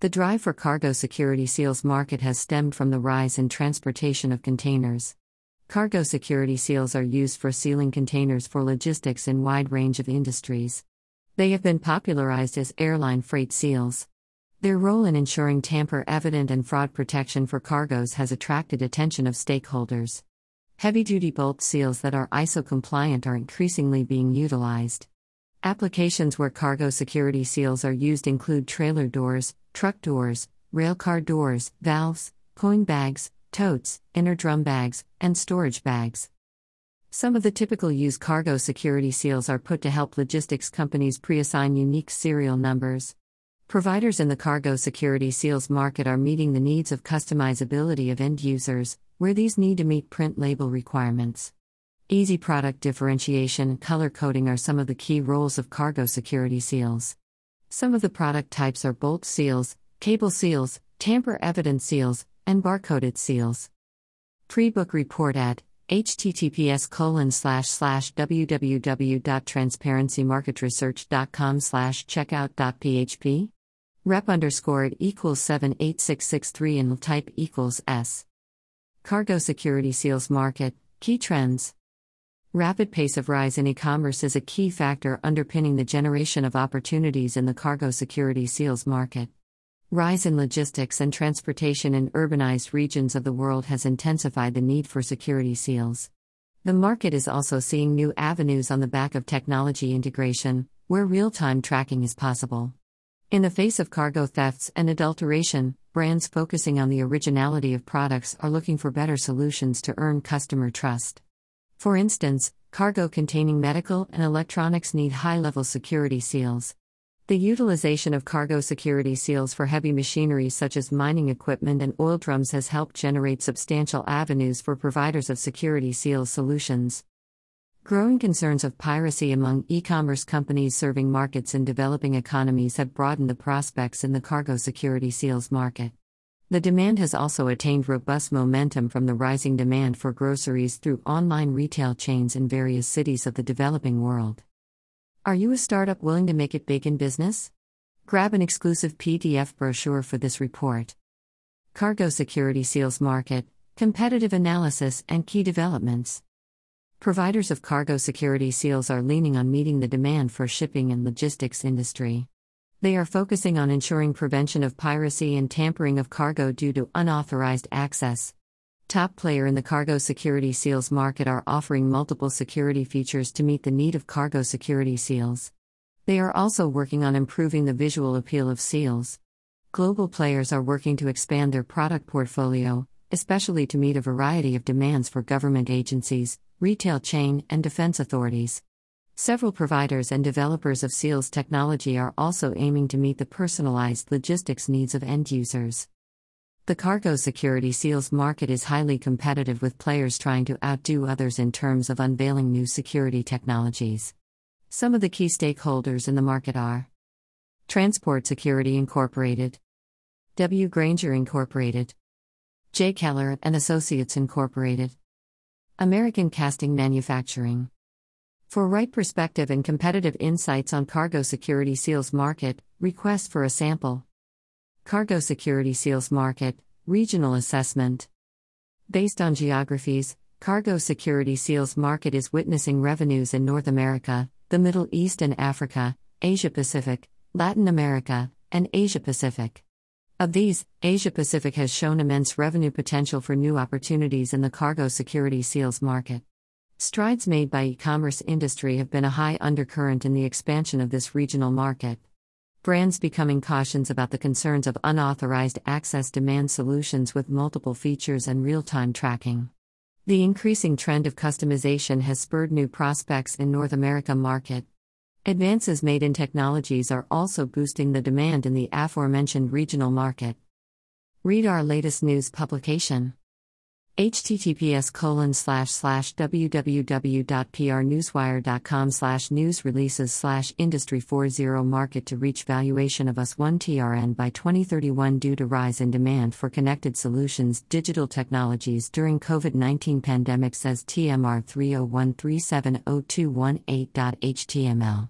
The drive for cargo security seals market has stemmed from the rise in transportation of containers. Cargo security seals are used for sealing containers for logistics in wide range of industries. They have been popularized as airline freight seals. Their role in ensuring tamper evident and fraud protection for cargoes has attracted attention of stakeholders. Heavy duty bolt seals that are ISO compliant are increasingly being utilized. Applications where cargo security seals are used include trailer doors, truck doors, railcar doors, valves, coin bags, totes, inner drum bags, and storage bags. Some of the typical use cargo security seals are put to help logistics companies pre assign unique serial numbers. Providers in the cargo security seals market are meeting the needs of customizability of end users, where these need to meet print label requirements. Easy product differentiation and color coding are some of the key roles of cargo security seals. Some of the product types are bolt seals, cable seals, tamper evident seals, and barcoded seals. Pre-book report at https colon slash slash www.transparencymarketresearch.com slash checkout.php rep underscore equals 78663 and type equals s. Cargo security seals market key trends rapid pace of rise in e-commerce is a key factor underpinning the generation of opportunities in the cargo security seals market Rise in logistics and transportation in urbanized regions of the world has intensified the need for security seals. The market is also seeing new avenues on the back of technology integration, where real time tracking is possible. In the face of cargo thefts and adulteration, brands focusing on the originality of products are looking for better solutions to earn customer trust. For instance, cargo containing medical and electronics need high level security seals. The utilization of cargo security seals for heavy machinery such as mining equipment and oil drums has helped generate substantial avenues for providers of security seals solutions. Growing concerns of piracy among e commerce companies serving markets in developing economies have broadened the prospects in the cargo security seals market. The demand has also attained robust momentum from the rising demand for groceries through online retail chains in various cities of the developing world. Are you a startup willing to make it big in business? Grab an exclusive PDF brochure for this report. Cargo Security Seals Market, Competitive Analysis and Key Developments. Providers of cargo security seals are leaning on meeting the demand for shipping and logistics industry. They are focusing on ensuring prevention of piracy and tampering of cargo due to unauthorized access, top player in the cargo security seals market are offering multiple security features to meet the need of cargo security seals. They are also working on improving the visual appeal of seals. Global players are working to expand their product portfolio, especially to meet a variety of demands for government agencies, retail chain, and defense authorities. Several providers and developers of SEALS technology are also aiming to meet the personalized logistics needs of end users. The cargo security seals market is highly competitive with players trying to outdo others in terms of unveiling new security technologies. Some of the key stakeholders in the market are Transport Security Incorporated, W. Grainger Incorporated, J. Keller and Associates Incorporated, American Casting Manufacturing. For right perspective and competitive insights on cargo security seals market, request for a sample. Cargo Security Seals Market, Regional Assessment. Based on geographies, Cargo Security Seals Market is witnessing revenues in North America, the Middle East and Africa, Asia Pacific, Latin America, and Asia Pacific. Of these, Asia Pacific has shown immense revenue potential for new opportunities in the cargo security seals market. Strides made by e commerce industry have been a high undercurrent in the expansion of this regional market brands becoming cautious about the concerns of unauthorized access demand solutions with multiple features and real time tracking. The increasing trend of customization has spurred new prospects in North America market. Advances made in technologies are also boosting the demand in the aforementioned regional market. Read our latest news publication https colon slash slash www.prnewswire.com slash news releases slash industry 40 market to reach valuation of us 1 trn by 2031 due to rise in demand for connected solutions digital technologies during covid-19 pandemic says tmr 301370218.html